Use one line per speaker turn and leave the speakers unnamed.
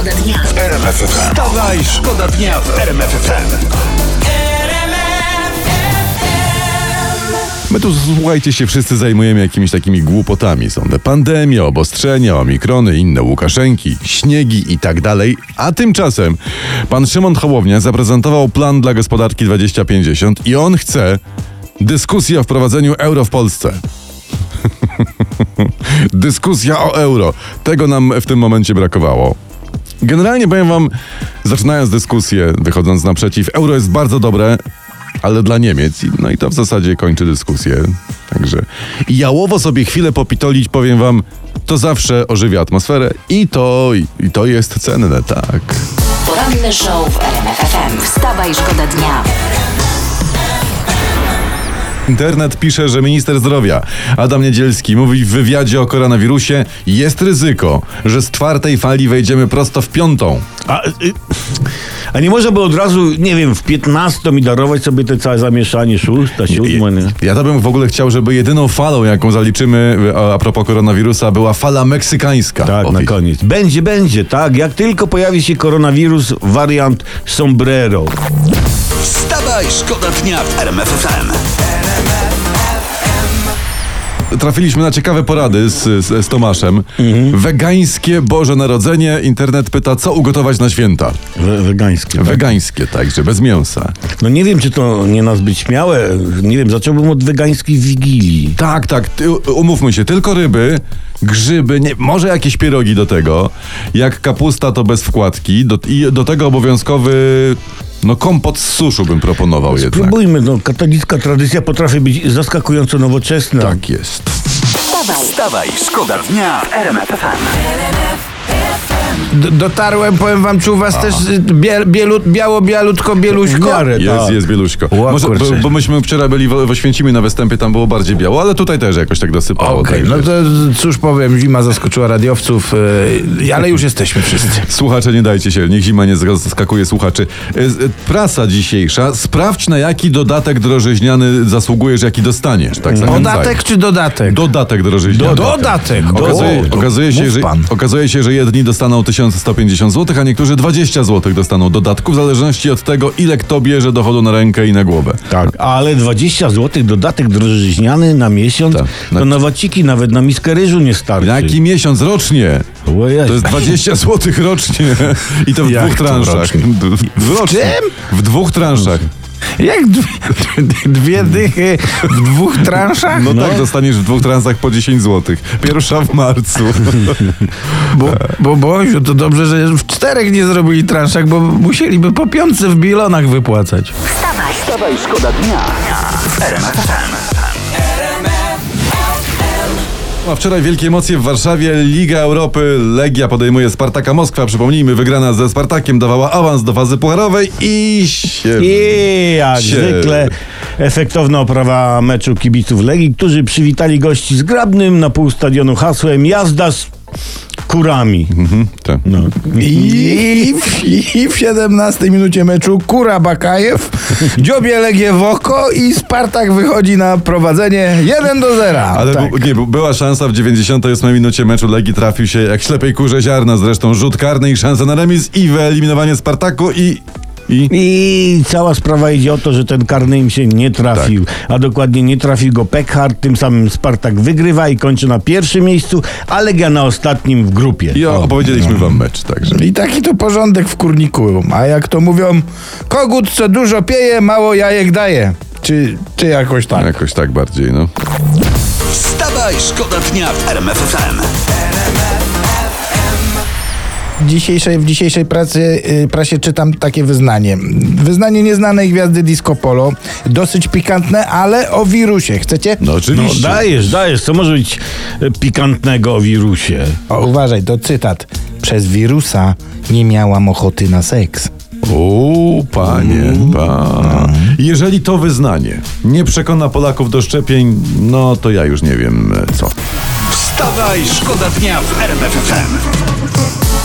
Szkoda dnia.
Wstawaj, szkoda dnia w RMF FM.
My tu, słuchajcie się, wszyscy zajmujemy jakimiś takimi głupotami. Są te pandemie, obostrzenia, omikrony, inne Łukaszenki, śniegi i tak dalej. A tymczasem pan Szymon Hołownia zaprezentował plan dla gospodarki 2050 i on chce dyskusję o wprowadzeniu euro w Polsce. Dyskusja o euro. Tego nam w tym momencie brakowało. Generalnie powiem wam, zaczynając dyskusję, wychodząc naprzeciw, euro jest bardzo dobre, ale dla Niemiec. I- No i to w zasadzie kończy dyskusję. Także i jałowo sobie chwilę popitolić, powiem wam, to zawsze ożywia atmosferę i to, i, i to jest cenne, tak.
Poranny show w RMF FM. Wstawaj, szkoda dnia.
Internet pisze, że minister zdrowia Adam Niedzielski mówi w wywiadzie o koronawirusie, jest ryzyko, że z czwartej fali wejdziemy prosto w piątą.
A, y, a nie może by od razu, nie wiem, w 15 mi darować sobie te całe zamieszanie, szósta, siódma, nie?
Ja to bym w ogóle chciał, żeby jedyną falą, jaką zaliczymy a, propos koronawirusa, była fala meksykańska.
Tak, na
i-
koniec. Będzie, będzie, tak. Jak tylko pojawi się koronawirus, wariant sombrero.
Wstawaj, szkoda dnia w RMF FM.
Trafiliśmy na ciekawe porady z, z, z Tomaszem.
Mhm.
Wegańskie Boże Narodzenie. Internet pyta, co ugotować na święta.
We, wegańskie. Tak?
Wegańskie, także bez mięsa.
No nie wiem, czy to nie nazbyt śmiałe. Nie wiem, zacząłbym od wegańskiej wigilii.
Tak, tak, ty, umówmy się, tylko ryby, grzyby, nie, może jakieś pierogi do tego. Jak kapusta, to bez wkładki. Do, I do tego obowiązkowy, no kompot z suszu bym proponował jednak.
Spróbujmy, no katolicka tradycja potrafi być zaskakująco nowoczesna.
Tak jest.
Wstawaj,
Wstawaj, szkoda dnia w RMF FM.
D- dotarłem, powiem wam, czy u was też bie, bielu, biało, bialutko, bieluśko?
miarę,
Jest,
tak.
jest Bieluśko.
Ła,
Może, bo, bo myśmy wczoraj byli w, w Oświęcimie na występie, tam było bardziej biało, ale tutaj też jakoś tak dosypało.
Okej,
także-
no to cóż powiem, zima zaskoczyła radiowców, y, ale już jesteśmy wszyscy.
Słuchacze, nie dajcie się, niech zima nie zaskakuje słuchaczy. Y, Prasa dzisiejsza, sprawdź na jaki dodatek drożyźniany zasługujesz, jaki dostaniesz. Tak.
Podatek czy dodatek?
Dodatek drożyźniany.
Dodatek.
Okazuje,
O,
okazuje, się, że, okazuje się, że jedni dostaną 1150 zł, a niektórzy 20 zł dostaną dodatku, w zależności od tego, ile kto bierze dochodu na rękę i na głowę.
Tak, ale 20 zł dodatek drożyźniany na miesiąc,
Tak.
to na waciki nawet na miskę ryżu nie starczy.
Na jaki miesiąc rocznie? To jest 20 zł rocznie. I to w
Jak
dwóch transzach.
rocznie?
D- W, rocznie.
czym?
W dwóch transzach.
Jak dwie, dwie dychy w dwóch transzach?
No, tak, dostaniesz w dwóch transach po 10 zł. Pierwsza w marcu.
Bo, bo Boziu, to dobrze, że w czterech nie zrobili transzach, bo musieliby po piątce w bilonach wypłacać.
wstawaj,
Wstawaj, szkoda dnia w
A wczoraj wielkie emocje w Warszawie. Liga Europy. Legia podejmuje Spartaka Moskwa. Przypomnijmy, wygrana ze Spartakiem dawała awans do fazy pucharowej i się...
I jak
się-
zwykle efektowna oprawa meczu kibiców Legii, którzy przywitali gości zgrabnym na pół stadionu hasłem jazda z kurami.
Mhm, tak.
No.
I w, I w 17 minucie meczu Kura Bakajew dziobie Legię w oko i Spartak wychodzi na prowadzenie 1 do 0.
Ale
tak.
bu- nie, była szansa w 98 minucie meczu Legii trafił się jak ślepej kurze ziarna, zresztą rzut karny i szansa na remis i wyeliminowanie Spartaku i... i...
I cała sprawa idzie o to, że ten karny im się nie trafił, a dokładnie nie trafił go Pekhart, tym samym Spartak wygrywa i kończy na pierwszym miejscu, a Legia na ostatnim w grupie.
I opowiedzieliśmy wam mecz, także...
I taki to porządek w kurniku. A jak to mówią, kogut co dużo pieje, mało jajek daje. Czy, czy jakoś tak.
Jakoś tak bardziej, no.
Wstawaj, szkoda dnia w RMF FM.
Dzisiejszej, w dzisiejszej pracy, y, prasie czytam takie wyznanie. Wyznanie nieznanej gwiazdy disco polo. Dosyć pikantne, ale o wirusie. Chcecie?
No
No
oczywiście.
dajesz, dajesz. Co może być e, pikantnego o wirusie?
O, uważaj, to cytat. Przez wirusa nie miałam ochoty na seks.
O, panie, pa. Jeżeli to wyznanie nie przekona Polaków do szczepień, no to ja już nie wiem co.
Wstawaj, szkoda dnia w RMF FM.